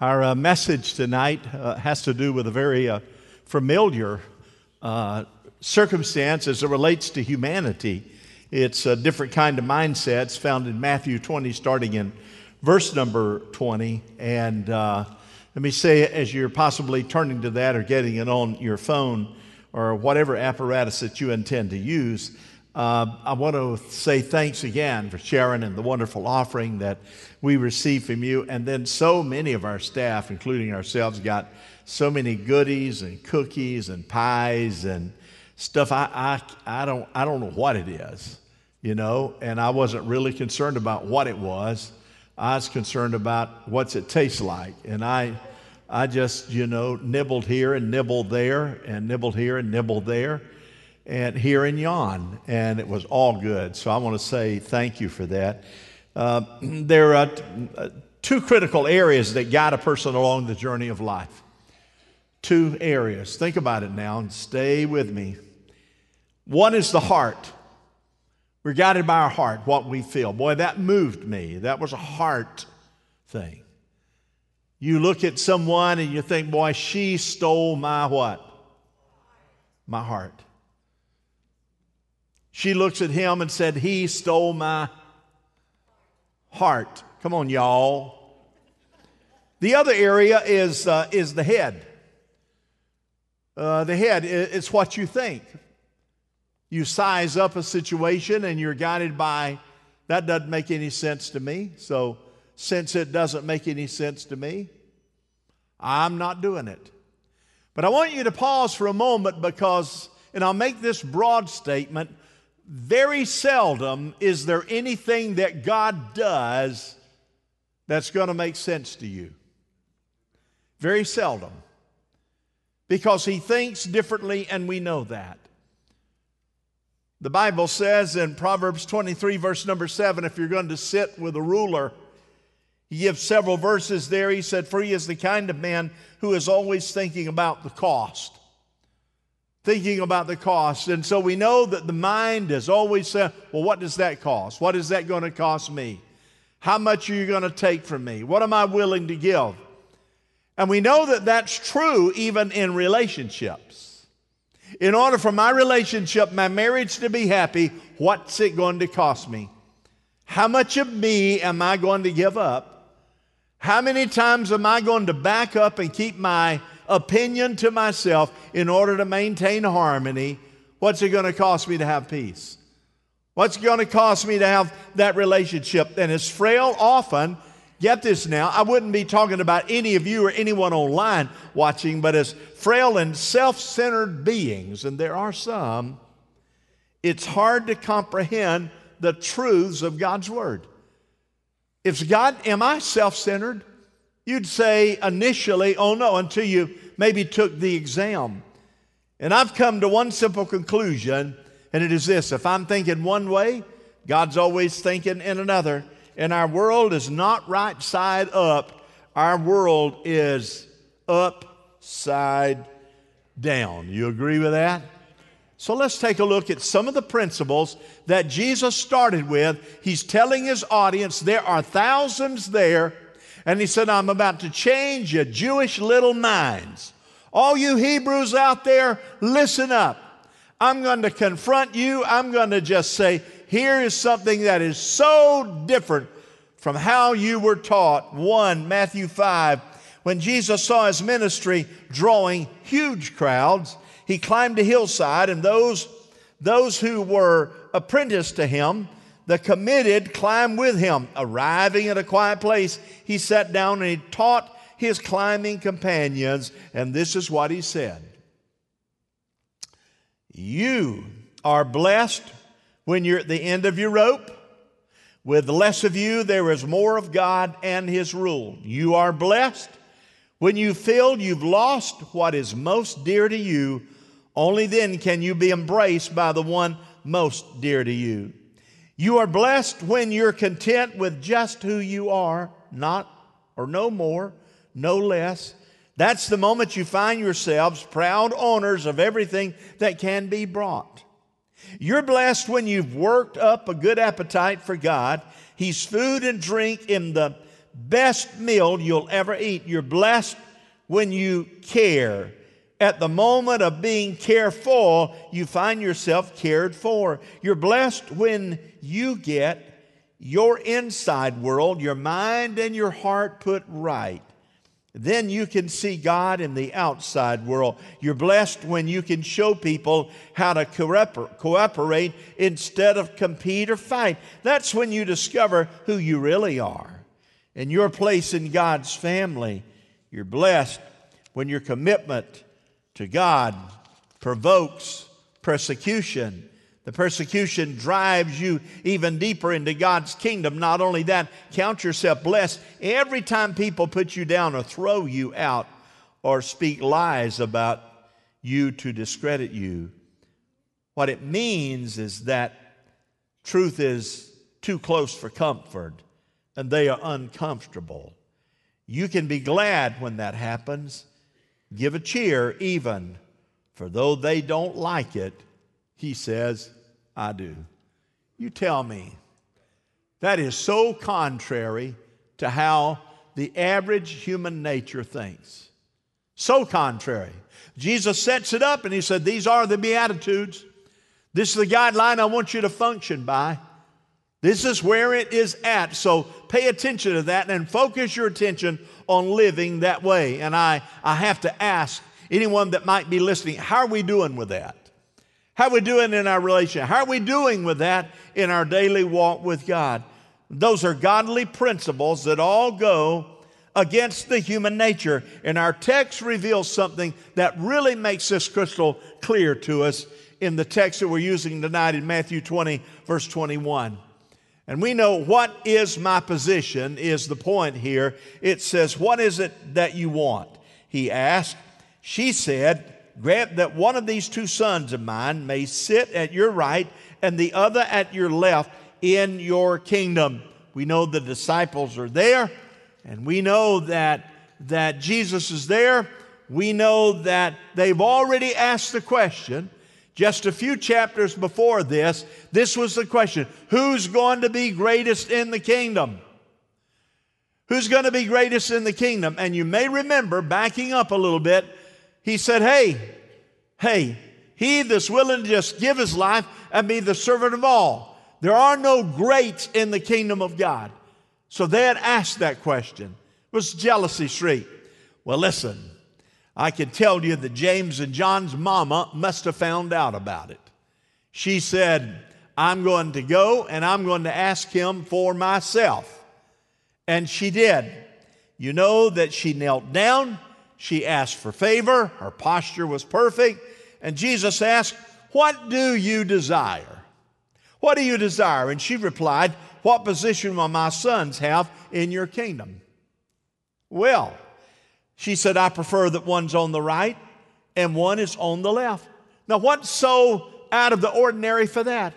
Our uh, message tonight uh, has to do with a very uh, familiar uh, circumstance as it relates to humanity. It's a different kind of mindset. It's found in Matthew 20, starting in verse number 20. And uh, let me say, as you're possibly turning to that or getting it on your phone or whatever apparatus that you intend to use, uh, I want to say thanks again for Sharon and the wonderful offering that we received from you. And then so many of our staff, including ourselves, got so many goodies and cookies and pies and stuff. I, I, I, don't, I don't know what it is, you know, and I wasn't really concerned about what it was. I was concerned about what's it taste like. And I, I just, you know, nibbled here and nibbled there and nibbled here and nibbled there and here in yon, and it was all good. So I want to say thank you for that. Uh, there are uh, two critical areas that guide a person along the journey of life. Two areas. Think about it now and stay with me. One is the heart. We're guided by our heart, what we feel. Boy, that moved me. That was a heart thing. You look at someone and you think, boy, she stole my what? My heart. She looks at him and said, He stole my heart. Come on, y'all. The other area is, uh, is the head. Uh, the head is what you think. You size up a situation and you're guided by, that doesn't make any sense to me. So, since it doesn't make any sense to me, I'm not doing it. But I want you to pause for a moment because, and I'll make this broad statement very seldom is there anything that God does that's going to make sense to you. Very seldom. Because he thinks differently, and we know that. The Bible says in Proverbs 23, verse number 7, if you're going to sit with a ruler, he gives several verses there. He said, For he is the kind of man who is always thinking about the cost thinking about the cost. And so we know that the mind is always saying, well, what does that cost? What is that going to cost me? How much are you going to take from me? What am I willing to give? And we know that that's true even in relationships. In order for my relationship, my marriage to be happy, what's it going to cost me? How much of me am I going to give up? How many times am I going to back up and keep my opinion to myself in order to maintain harmony, what's it going to cost me to have peace? What's it going to cost me to have that relationship? And as frail often, get this now, I wouldn't be talking about any of you or anyone online watching, but as frail and self centered beings, and there are some, it's hard to comprehend the truths of God's Word. If God, am I self centered? You'd say initially, oh no, until you maybe took the exam. And I've come to one simple conclusion, and it is this if I'm thinking one way, God's always thinking in another. And our world is not right side up, our world is upside down. You agree with that? So let's take a look at some of the principles that Jesus started with. He's telling his audience there are thousands there and he said, I'm about to change your Jewish little minds. All you Hebrews out there, listen up. I'm going to confront you. I'm going to just say, here is something that is so different from how you were taught. One, Matthew 5, when Jesus saw his ministry drawing huge crowds, he climbed a hillside, and those, those who were apprenticed to him the committed climbed with him. Arriving at a quiet place, he sat down and he taught his climbing companions, and this is what he said You are blessed when you're at the end of your rope. With less of you, there is more of God and His rule. You are blessed when you feel you've lost what is most dear to you. Only then can you be embraced by the one most dear to you. You are blessed when you're content with just who you are, not or no more, no less. That's the moment you find yourselves proud owners of everything that can be brought. You're blessed when you've worked up a good appetite for God. He's food and drink in the best meal you'll ever eat. You're blessed when you care. At the moment of being careful, you find yourself cared for. You're blessed when you get your inside world, your mind and your heart put right. Then you can see God in the outside world. You're blessed when you can show people how to cooperate instead of compete or fight. That's when you discover who you really are and your place in God's family. You're blessed when your commitment to God provokes persecution the persecution drives you even deeper into God's kingdom. Not only that, count yourself blessed. Every time people put you down or throw you out or speak lies about you to discredit you, what it means is that truth is too close for comfort and they are uncomfortable. You can be glad when that happens. Give a cheer even, for though they don't like it, he says, I do. You tell me. That is so contrary to how the average human nature thinks. So contrary. Jesus sets it up and he said, These are the Beatitudes. This is the guideline I want you to function by. This is where it is at. So pay attention to that and focus your attention on living that way. And I, I have to ask anyone that might be listening, how are we doing with that? How are we doing in our relationship? How are we doing with that in our daily walk with God? Those are godly principles that all go against the human nature. And our text reveals something that really makes this crystal clear to us in the text that we're using tonight in Matthew 20, verse 21. And we know what is my position is the point here. It says, What is it that you want? He asked. She said, grant that one of these two sons of mine may sit at your right and the other at your left in your kingdom. We know the disciples are there, and we know that, that Jesus is there. We know that they've already asked the question. Just a few chapters before this, this was the question Who's going to be greatest in the kingdom? Who's going to be greatest in the kingdom? And you may remember, backing up a little bit, he said, Hey, hey, he that's willing to just give his life and be the servant of all. There are no greats in the kingdom of God. So they had asked that question. It was jealousy street. Well, listen, I can tell you that James and John's mama must have found out about it. She said, I'm going to go and I'm going to ask him for myself. And she did. You know that she knelt down she asked for favor, her posture was perfect, and Jesus asked, What do you desire? What do you desire? And she replied, What position will my sons have in your kingdom? Well, she said, I prefer that one's on the right and one is on the left. Now, what's so out of the ordinary for that?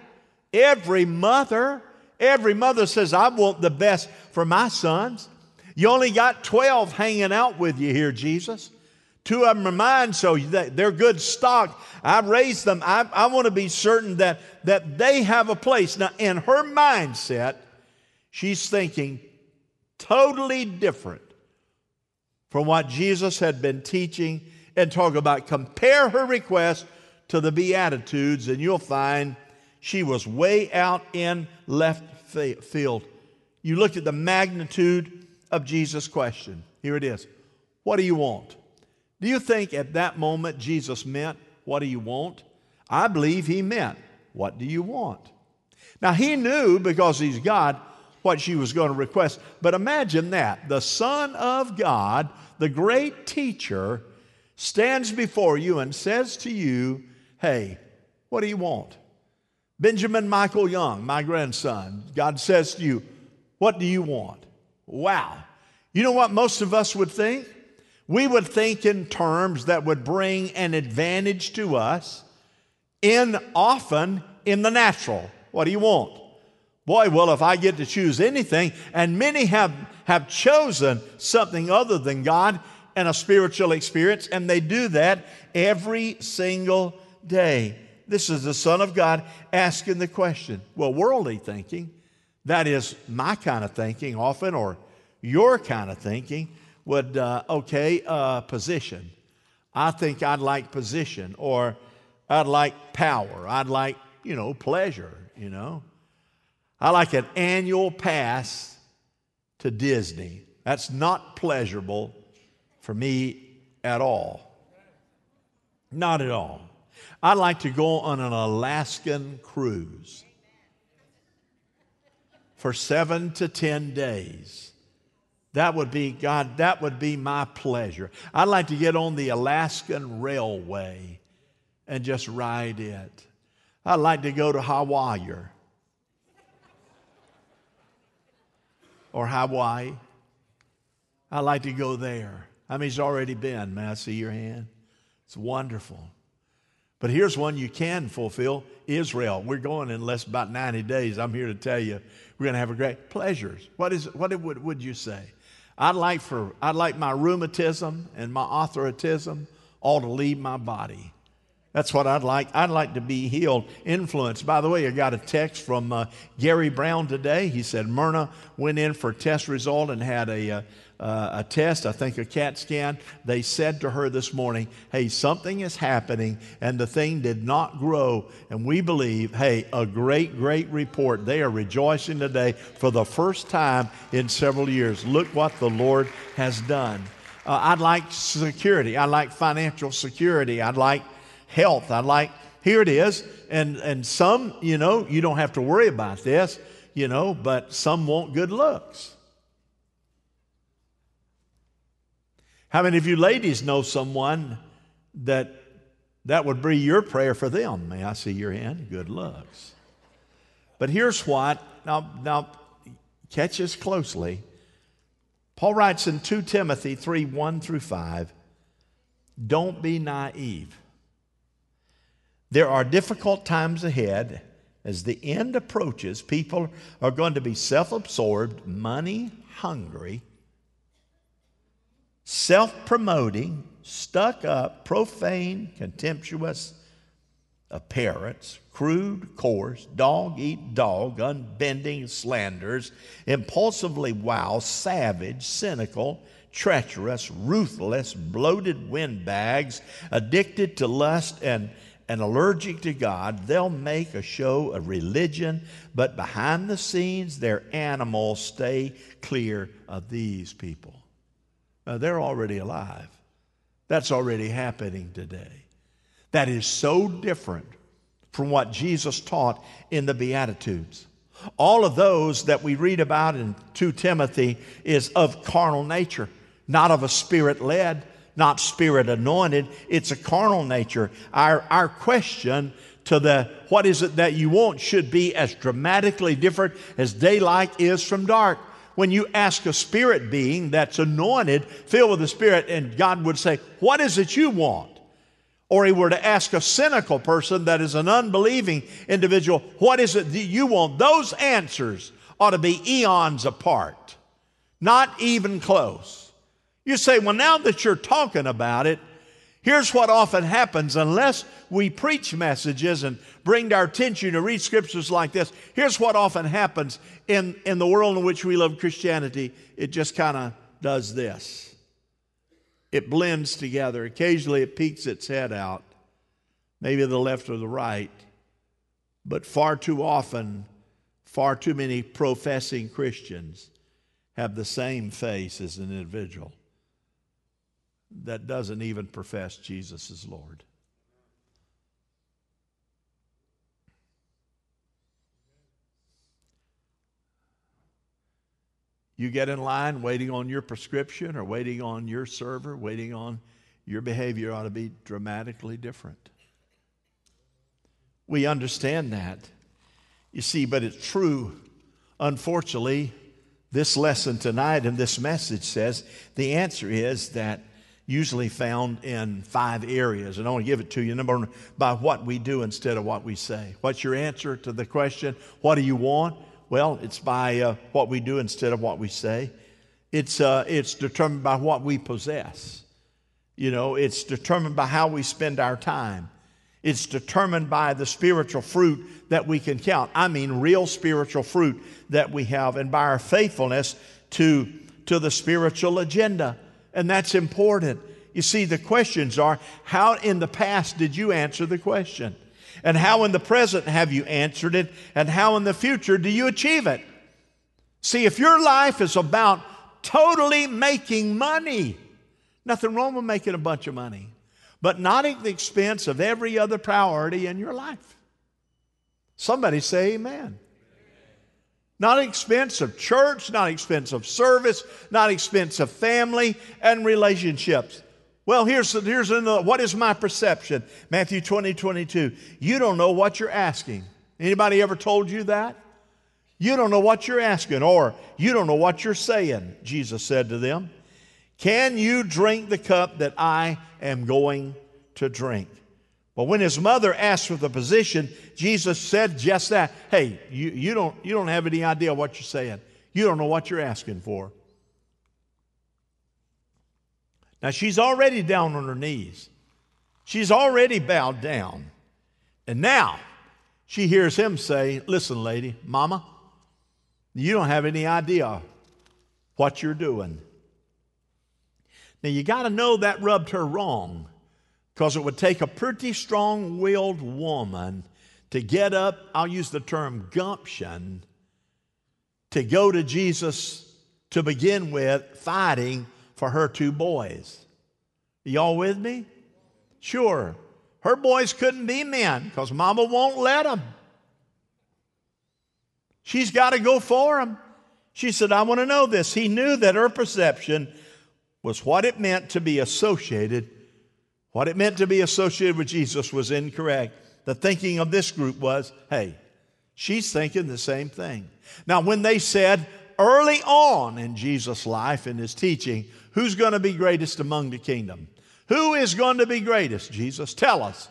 Every mother, every mother says, I want the best for my sons. You only got 12 hanging out with you here, Jesus. Two of them are mine, so they're good stock. I've raised them. I, I want to be certain that, that they have a place. Now, in her mindset, she's thinking totally different from what Jesus had been teaching and talk about. Compare her request to the Beatitudes, and you'll find she was way out in left field. You looked at the magnitude of Jesus' question. Here it is What do you want? Do you think at that moment Jesus meant, What do you want? I believe he meant, What do you want? Now, he knew because he's God what she was going to request. But imagine that the Son of God, the great teacher, stands before you and says to you, Hey, what do you want? Benjamin Michael Young, my grandson, God says to you, What do you want? Wow. You know what most of us would think? We would think in terms that would bring an advantage to us in often in the natural. What do you want? Boy, well, if I get to choose anything, and many have, have chosen something other than God and a spiritual experience, and they do that every single day. This is the Son of God asking the question. Well, worldly thinking, that is my kind of thinking often, or your kind of thinking would, uh, okay, uh, position. I think I'd like position, or I'd like power. I'd like, you know, pleasure, you know. I like an annual pass to Disney. That's not pleasurable for me at all. Not at all. I'd like to go on an Alaskan cruise for seven to 10 days. That would be, God, that would be my pleasure. I'd like to get on the Alaskan Railway and just ride it. I'd like to go to Hawaii or Hawaii. I'd like to go there. I mean, he's already been. May I see your hand? It's wonderful. But here's one you can fulfill Israel. We're going in less about 90 days. I'm here to tell you we're going to have a great pleasures. What is what would, would you say? I'd like for I'd like my rheumatism and my arthritism all to leave my body. That's what I'd like. I'd like to be healed, influenced. By the way, I got a text from uh, Gary Brown today. He said Myrna went in for a test result and had a, uh, uh, a test, I think a CAT scan. They said to her this morning, hey, something is happening, and the thing did not grow. And we believe, hey, a great, great report. They are rejoicing today for the first time in several years. Look what the Lord has done. Uh, I'd like security. I like financial security. I'd like health. I like, here it is. And, and some, you know, you don't have to worry about this, you know, but some want good looks. How many of you ladies know someone that that would be your prayer for them? May I see your hand? Good looks. But here's what, now, now catch this closely. Paul writes in 2 Timothy 3 1 through 5, don't be naive. There are difficult times ahead. As the end approaches, people are going to be self absorbed, money hungry, self promoting, stuck up, profane, contemptuous appearance, crude, coarse, dog eat dog, unbending slanders, impulsively wild, savage, cynical, treacherous, ruthless, bloated windbags, addicted to lust and and allergic to God, they'll make a show of religion, but behind the scenes, they're animals. Stay clear of these people. Now, they're already alive. That's already happening today. That is so different from what Jesus taught in the Beatitudes. All of those that we read about in 2 Timothy is of carnal nature, not of a spirit led not spirit anointed. It's a carnal nature. Our, our question to the what is it that you want should be as dramatically different as daylight is from dark. When you ask a spirit being that's anointed, filled with the Spirit, and God would say, What is it you want? Or he were to ask a cynical person that is an unbelieving individual, What is it that you want? Those answers ought to be eons apart, not even close. You say, well, now that you're talking about it, here's what often happens unless we preach messages and bring our attention to read scriptures like this. Here's what often happens in, in the world in which we love Christianity it just kind of does this it blends together. Occasionally it peeks its head out, maybe the left or the right, but far too often, far too many professing Christians have the same face as an individual that doesn't even profess Jesus as Lord. You get in line waiting on your prescription or waiting on your server, waiting on your behavior ought to be dramatically different. We understand that. You see, but it's true. Unfortunately, this lesson tonight and this message says the answer is that usually found in five areas. And I want to give it to you. Number one, by what we do instead of what we say. What's your answer to the question, what do you want? Well, it's by uh, what we do instead of what we say. It's, uh, it's determined by what we possess. You know, it's determined by how we spend our time. It's determined by the spiritual fruit that we can count. I mean, real spiritual fruit that we have, and by our faithfulness to to the spiritual agenda. And that's important. You see, the questions are how in the past did you answer the question? And how in the present have you answered it? And how in the future do you achieve it? See, if your life is about totally making money, nothing wrong with making a bunch of money, but not at the expense of every other priority in your life. Somebody say amen. Not expense of church, not expense of service, not expense of family and relationships. Well, here's, here's another, what is my perception? Matthew 20, 22. You don't know what you're asking. Anybody ever told you that? You don't know what you're asking, or you don't know what you're saying, Jesus said to them. Can you drink the cup that I am going to drink? But when his mother asked for the position, Jesus said just that. Hey, you, you, don't, you don't have any idea what you're saying. You don't know what you're asking for. Now, she's already down on her knees. She's already bowed down. And now she hears him say, Listen, lady, mama, you don't have any idea what you're doing. Now, you got to know that rubbed her wrong because it would take a pretty strong willed woman to get up, I'll use the term gumption, to go to Jesus to begin with, fighting for her two boys. Y'all with me? Sure. Her boys couldn't be men because mama won't let them. She's got to go for them. She said, I want to know this. He knew that her perception was what it meant to be associated what it meant to be associated with Jesus was incorrect. The thinking of this group was hey, she's thinking the same thing. Now, when they said early on in Jesus' life, in his teaching, who's going to be greatest among the kingdom? Who is going to be greatest? Jesus, tell us.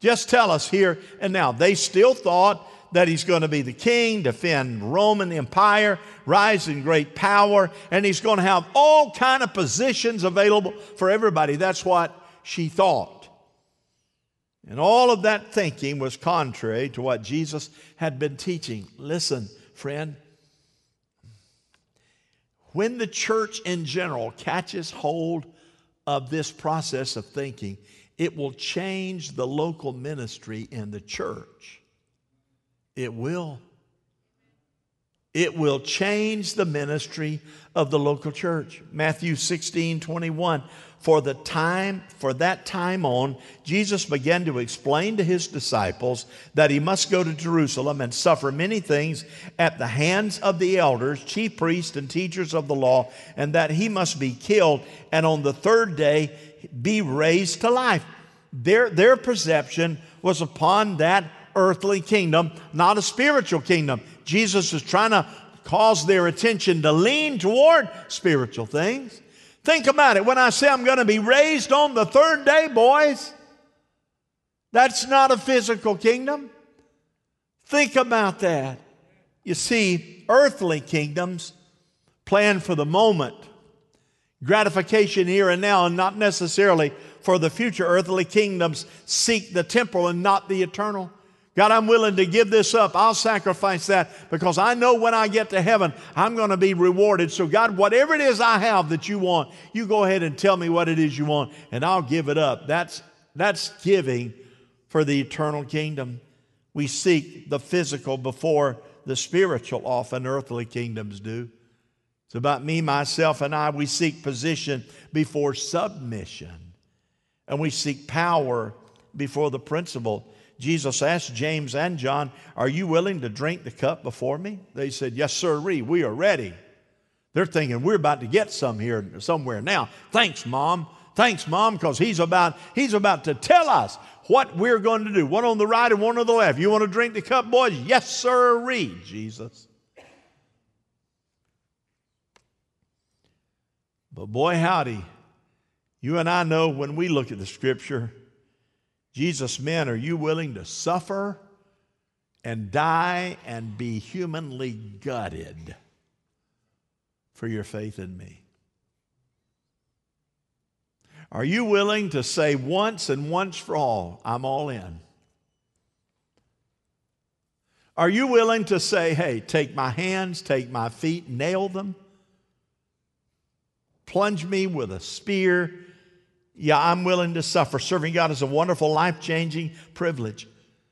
Just tell us here and now. They still thought that he's going to be the king, defend Roman Empire, rise in great power, and he's going to have all kind of positions available for everybody. That's what she thought. And all of that thinking was contrary to what Jesus had been teaching. Listen, friend, when the church in general catches hold of this process of thinking, it will change the local ministry in the church. It will. It will change the ministry of the local church. Matthew 16, 21 for the time for that time on jesus began to explain to his disciples that he must go to jerusalem and suffer many things at the hands of the elders chief priests and teachers of the law and that he must be killed and on the third day be raised to life their, their perception was upon that earthly kingdom not a spiritual kingdom jesus is trying to cause their attention to lean toward spiritual things Think about it. When I say I'm going to be raised on the third day, boys, that's not a physical kingdom. Think about that. You see, earthly kingdoms plan for the moment, gratification here and now, and not necessarily for the future. Earthly kingdoms seek the temporal and not the eternal. God, I'm willing to give this up. I'll sacrifice that because I know when I get to heaven, I'm going to be rewarded. So, God, whatever it is I have that you want, you go ahead and tell me what it is you want, and I'll give it up. That's, that's giving for the eternal kingdom. We seek the physical before the spiritual, often earthly kingdoms do. It's about me, myself, and I. We seek position before submission, and we seek power before the principle. Jesus asked James and John, Are you willing to drink the cup before me? They said, Yes, sir, we are ready. They're thinking, We're about to get some here somewhere now. Thanks, Mom. Thanks, Mom, because he's about, he's about to tell us what we're going to do. One on the right and one on the left. You want to drink the cup, boys? Yes, sir, Jesus. But boy, howdy, you and I know when we look at the scripture, Jesus men, are you willing to suffer and die and be humanly gutted for your faith in me? Are you willing to say once and once for all, I'm all in? Are you willing to say, hey, take my hands, take my feet, nail them? plunge me with a spear, yeah, I'm willing to suffer. Serving God is a wonderful, life changing privilege.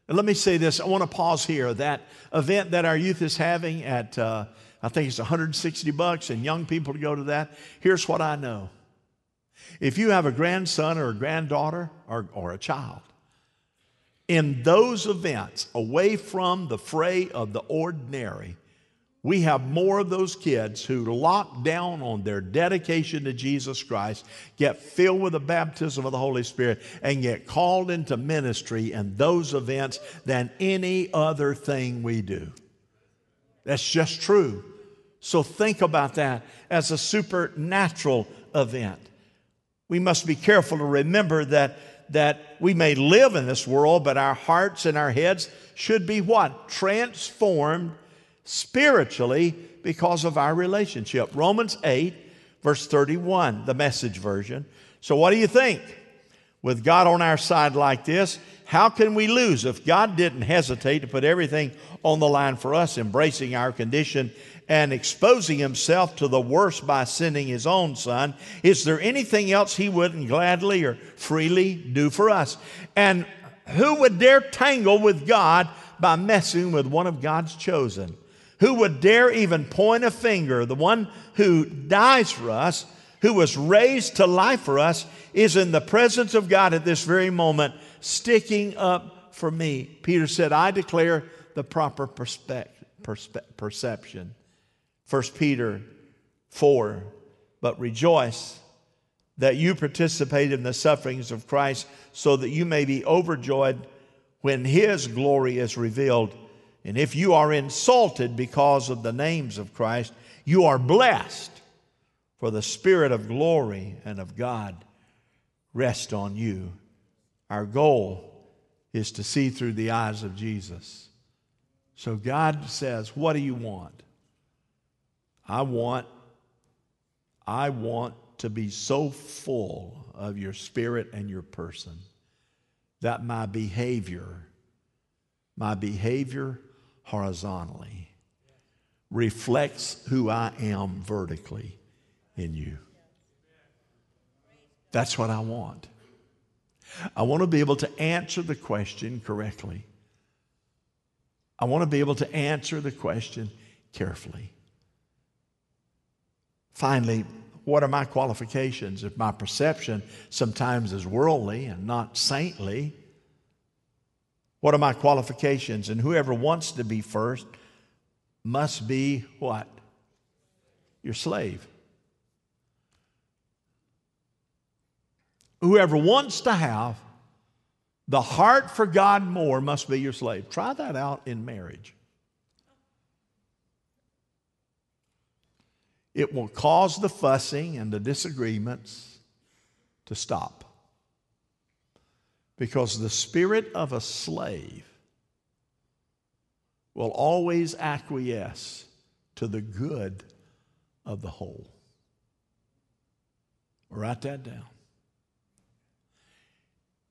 And let me say this I want to pause here. That event that our youth is having at, uh, I think it's 160 bucks, and young people to go to that. Here's what I know if you have a grandson or a granddaughter or, or a child, in those events, away from the fray of the ordinary, we have more of those kids who lock down on their dedication to Jesus Christ, get filled with the baptism of the Holy Spirit, and get called into ministry in those events than any other thing we do. That's just true. So think about that as a supernatural event. We must be careful to remember that, that we may live in this world, but our hearts and our heads should be what? Transformed spiritually because of our relationship. Romans 8, verse 31, the message version. So, what do you think? With God on our side like this, how can we lose if God didn't hesitate to put everything on the line for us, embracing our condition and exposing himself to the worst by sending his own son? Is there anything else he wouldn't gladly or freely do for us? And who would dare tangle with God by messing with one of God's chosen? Who would dare even point a finger? The one who dies for us, who was raised to life for us, is in the presence of God at this very moment, sticking up for me. Peter said, I declare the proper perspe- perception. 1 Peter 4 But rejoice that you participate in the sufferings of Christ, so that you may be overjoyed when his glory is revealed. And if you are insulted because of the names of Christ, you are blessed, for the Spirit of glory and of God rest on you. Our goal is to see through the eyes of Jesus. So God says, What do you want? I want, I want to be so full of your spirit and your person that my behavior, my behavior horizontally reflects who I am vertically in you. That's what I want. I want to be able to answer the question correctly. I want to be able to answer the question carefully. Finally, what are my qualifications? If my perception sometimes is worldly and not saintly, what are my qualifications? And whoever wants to be first must be what? Your slave. Whoever wants to have the heart for God more must be your slave. Try that out in marriage. It will cause the fussing and the disagreements to stop. Because the spirit of a slave will always acquiesce to the good of the whole. Write that down.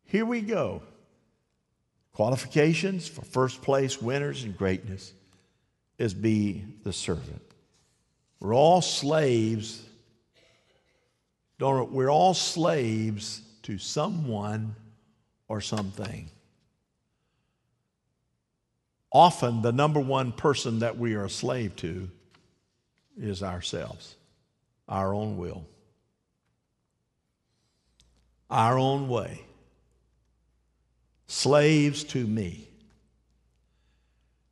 Here we go. Qualifications for first place winners and greatness is be the servant. We're all slaves. Don't, we're all slaves to someone or something. Often, the number one person that we are a slave to is ourselves, our own will, our own way. Slaves to me.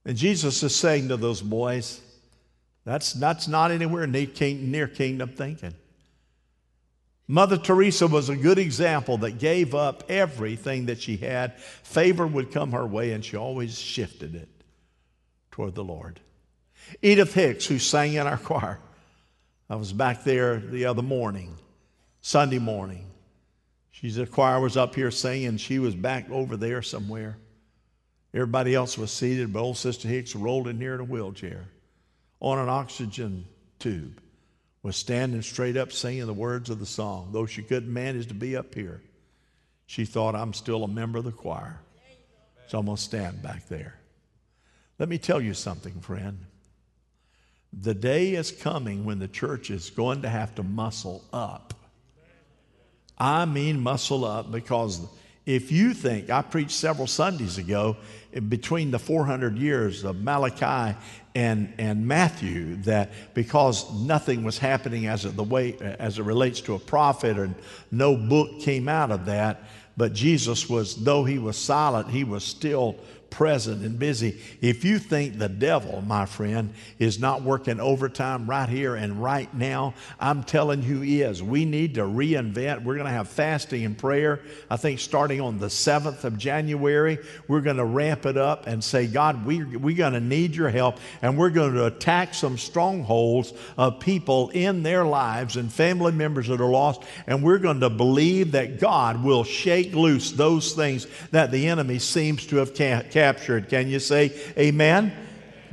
And Jesus is saying to those boys, that's, that's not anywhere near, near kingdom thinking. Mother Teresa was a good example that gave up everything that she had. Favor would come her way, and she always shifted it toward the Lord. Edith Hicks, who sang in our choir, I was back there the other morning, Sunday morning. She's the choir was up here singing. She was back over there somewhere. Everybody else was seated, but old Sister Hicks rolled in here in a wheelchair on an oxygen tube was standing straight up singing the words of the song. Though she couldn't manage to be up here, she thought, I'm still a member of the choir. So I'm going to stand back there. Let me tell you something, friend. The day is coming when the church is going to have to muscle up. I mean, muscle up because if you think, I preached several Sundays ago, between the 400 years of Malachi and, and Matthew, that because nothing was happening as it, the way, as it relates to a prophet and no book came out of that, but Jesus was, though he was silent, he was still present and busy. If you think the devil, my friend, is not working overtime right here and right now, I'm telling you he is. We need to reinvent. We're going to have fasting and prayer. I think starting on the 7th of January, we're going to ramp it up and say, God, we, we're going to need your help and we're going to attack some strongholds of people in their lives and family members that are lost. And we're going to believe that God will shake loose those things that the enemy seems to have cast captured. Can you say amen?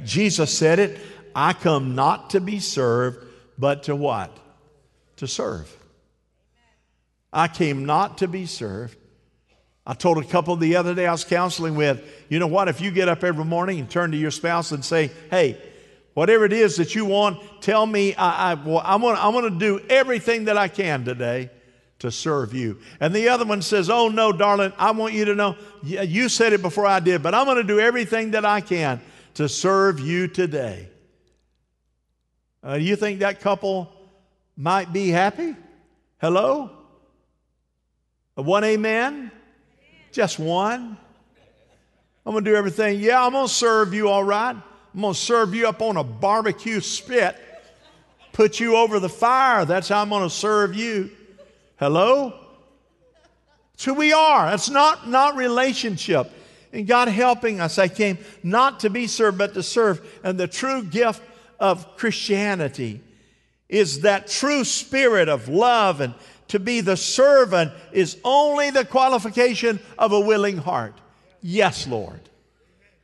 Jesus said it I come not to be served, but to what? To serve. I came not to be served. I told a couple the other day I was counseling with, you know what? If you get up every morning and turn to your spouse and say, hey, whatever it is that you want, tell me, I, I, well, I'm going to do everything that I can today to serve you. And the other one says, Oh, no, darling, I want you to know, you said it before I did, but I'm going to do everything that I can to serve you today. Uh, you think that couple might be happy? Hello? One amen? Just one? I'm going to do everything. Yeah, I'm going to serve you all right. I'm going to serve you up on a barbecue spit, put you over the fire. That's how I'm going to serve you. Hello? It's who we are. It's not, not relationship. And God helping us, I came not to be served, but to serve. And the true gift of Christianity is that true spirit of love and to be the servant is only the qualification of a willing heart. Yes, Lord.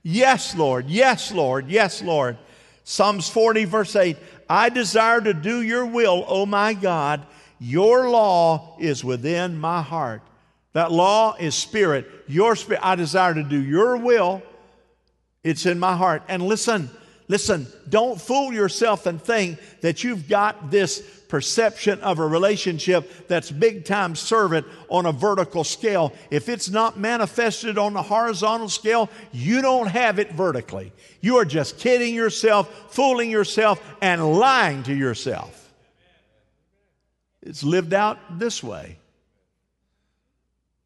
Yes, Lord. Yes, Lord. Yes, Lord. Psalms 40, verse 8 I desire to do your will, O my God your law is within my heart. That law is spirit. Your spirit. I desire to do your will. It's in my heart. And listen, listen, don't fool yourself and think that you've got this perception of a relationship that's big time servant on a vertical scale. If it's not manifested on the horizontal scale, you don't have it vertically. You are just kidding yourself, fooling yourself, and lying to yourself. It's lived out this way.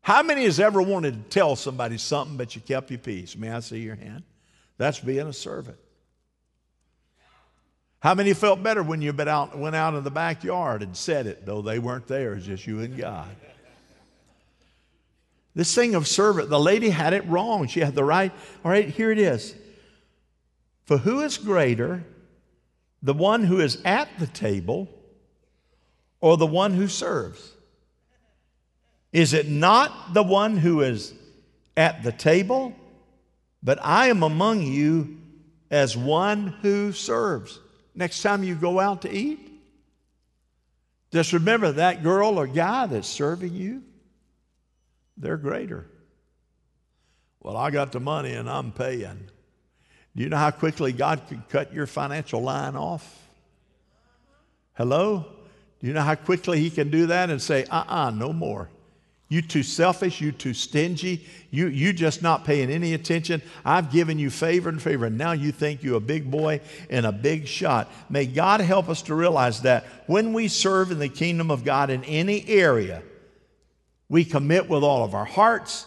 How many has ever wanted to tell somebody something but you kept your peace? May I see your hand? That's being a servant. How many felt better when you went out, went out in the backyard and said it, though they weren't there, it's just you and God? This thing of servant, the lady had it wrong. She had the right. All right, here it is. For who is greater, the one who is at the table or the one who serves? Is it not the one who is at the table? But I am among you as one who serves. Next time you go out to eat, just remember that girl or guy that's serving you, they're greater. Well, I got the money and I'm paying. Do you know how quickly God could cut your financial line off? Hello? You know how quickly he can do that and say, uh uh-uh, uh no more. You too selfish, you too stingy, you, you just not paying any attention. I've given you favor and favor, and now you think you're a big boy and a big shot. May God help us to realize that when we serve in the kingdom of God in any area, we commit with all of our hearts,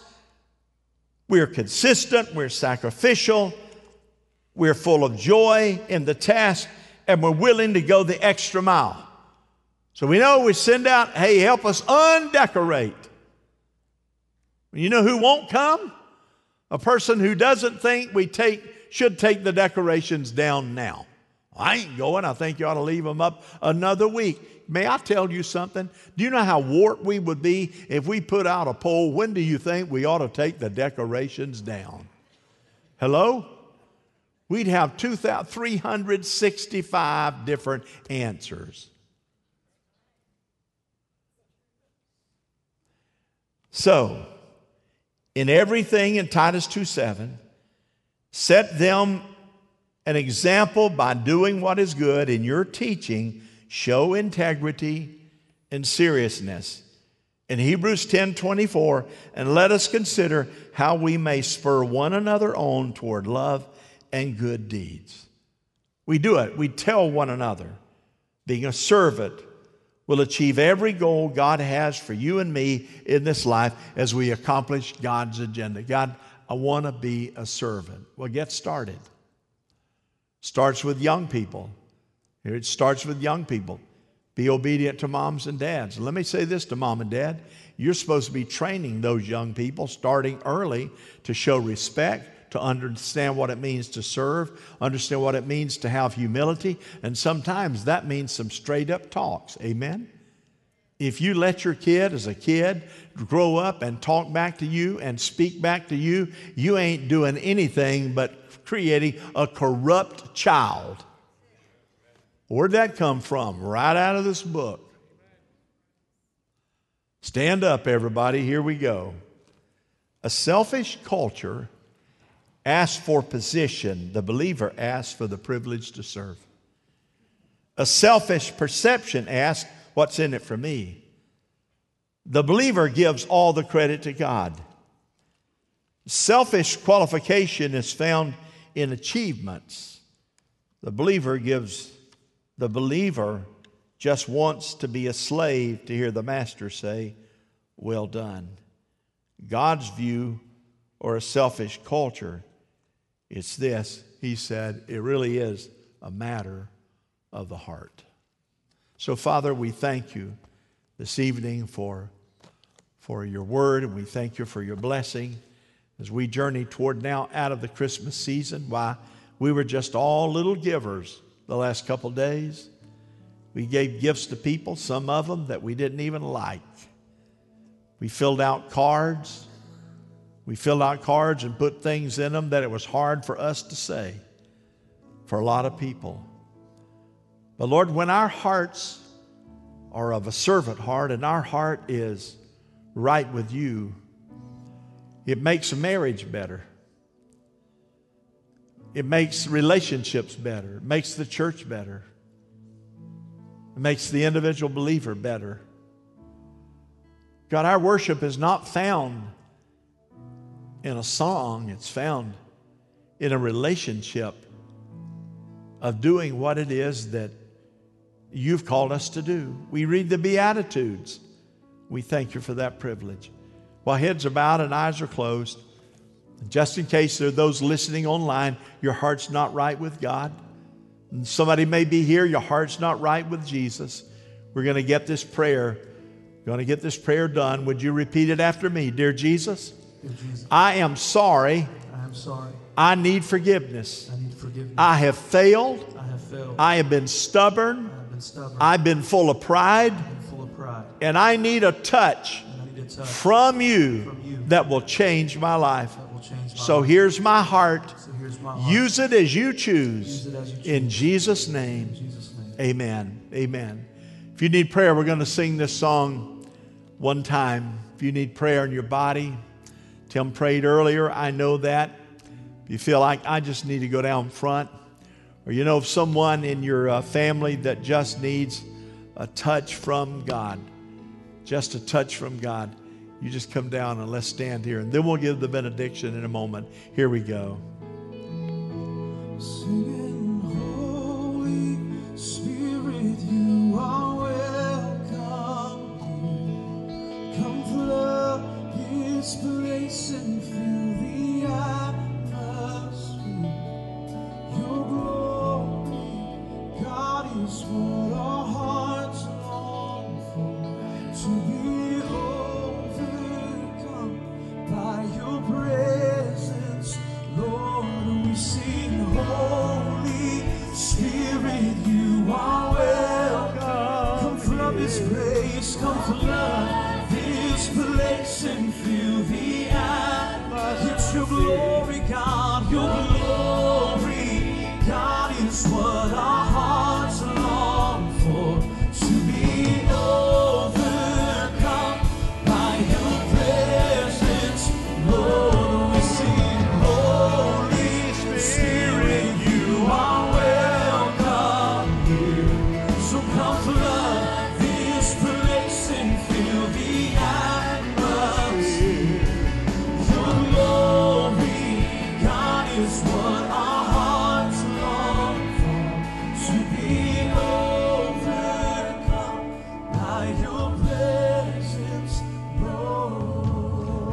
we're consistent, we're sacrificial, we're full of joy in the task, and we're willing to go the extra mile. So we know we send out, hey, help us undecorate. You know who won't come? A person who doesn't think we take should take the decorations down now. I ain't going. I think you ought to leave them up another week. May I tell you something? Do you know how warped we would be if we put out a poll? When do you think we ought to take the decorations down? Hello? We'd have 365 different answers. So, in everything in Titus 2 7, set them an example by doing what is good in your teaching. Show integrity and seriousness. In Hebrews 10 24, and let us consider how we may spur one another on toward love and good deeds. We do it, we tell one another. Being a servant will achieve every goal God has for you and me in this life as we accomplish God's agenda. God, I want to be a servant. Well, get started. Starts with young people. It starts with young people. Be obedient to moms and dads. let me say this to mom and dad you're supposed to be training those young people starting early to show respect, to understand what it means to serve, understand what it means to have humility, and sometimes that means some straight up talks. Amen? If you let your kid as a kid grow up and talk back to you and speak back to you, you ain't doing anything but creating a corrupt child. Where'd that come from? Right out of this book. Stand up, everybody. Here we go. A selfish culture asks for position, the believer asks for the privilege to serve. A selfish perception asks, What's in it for me? The believer gives all the credit to God. Selfish qualification is found in achievements. The believer gives, the believer just wants to be a slave to hear the master say, Well done. God's view or a selfish culture, it's this. He said, It really is a matter of the heart. So, Father, we thank you this evening for, for your word, and we thank you for your blessing as we journey toward now out of the Christmas season. Why, we were just all little givers the last couple days. We gave gifts to people, some of them that we didn't even like. We filled out cards. We filled out cards and put things in them that it was hard for us to say for a lot of people. But Lord, when our hearts are of a servant heart and our heart is right with you, it makes marriage better. It makes relationships better. It makes the church better. It makes the individual believer better. God, our worship is not found in a song, it's found in a relationship of doing what it is that you've called us to do. We read the Beatitudes. We thank you for that privilege. While heads are bowed and eyes are closed, just in case there are those listening online, your heart's not right with God. Somebody may be here, your heart's not right with Jesus. We're going to get this prayer. Going to get this prayer done. Would you repeat it after me? Dear Jesus I am sorry. I am sorry. I need forgiveness. I need forgiveness. I have failed. I have failed. I have been stubborn. I have been stubborn. I've been full of pride. Full of pride. And I need a touch need a touch from you From you. that will change my life. that will change my So here's my heart. So here's my heart. Use it as you choose. Use it as you choose. In Jesus' name, In Jesus' name. amen. Amen. If you need prayer, we're going to sing this song one time. If you need prayer in your body, Tim prayed earlier. I know that. If you feel like I just need to go down front, or you know of someone in your uh, family that just needs a touch from God, just a touch from God, you just come down and let's stand here. And then we'll give the benediction in a moment. Here we go. Singing,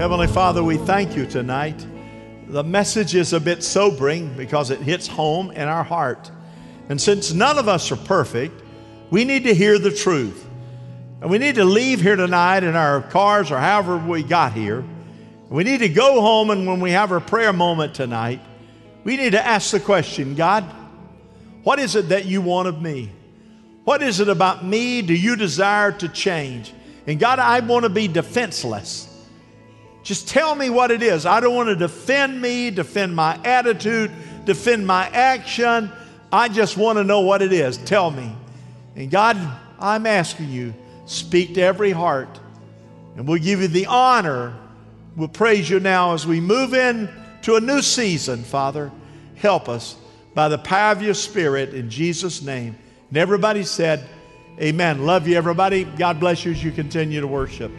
Heavenly Father, we thank you tonight. The message is a bit sobering because it hits home in our heart. And since none of us are perfect, we need to hear the truth. And we need to leave here tonight in our cars or however we got here. We need to go home, and when we have our prayer moment tonight, we need to ask the question God, what is it that you want of me? What is it about me do you desire to change? And God, I want to be defenseless. Just tell me what it is. I don't want to defend me, defend my attitude, defend my action. I just want to know what it is. Tell me. And God, I'm asking you, speak to every heart. And we'll give you the honor. We'll praise you now as we move in to a new season, Father. Help us by the power of your Spirit in Jesus' name. And everybody said, Amen. Love you, everybody. God bless you as you continue to worship.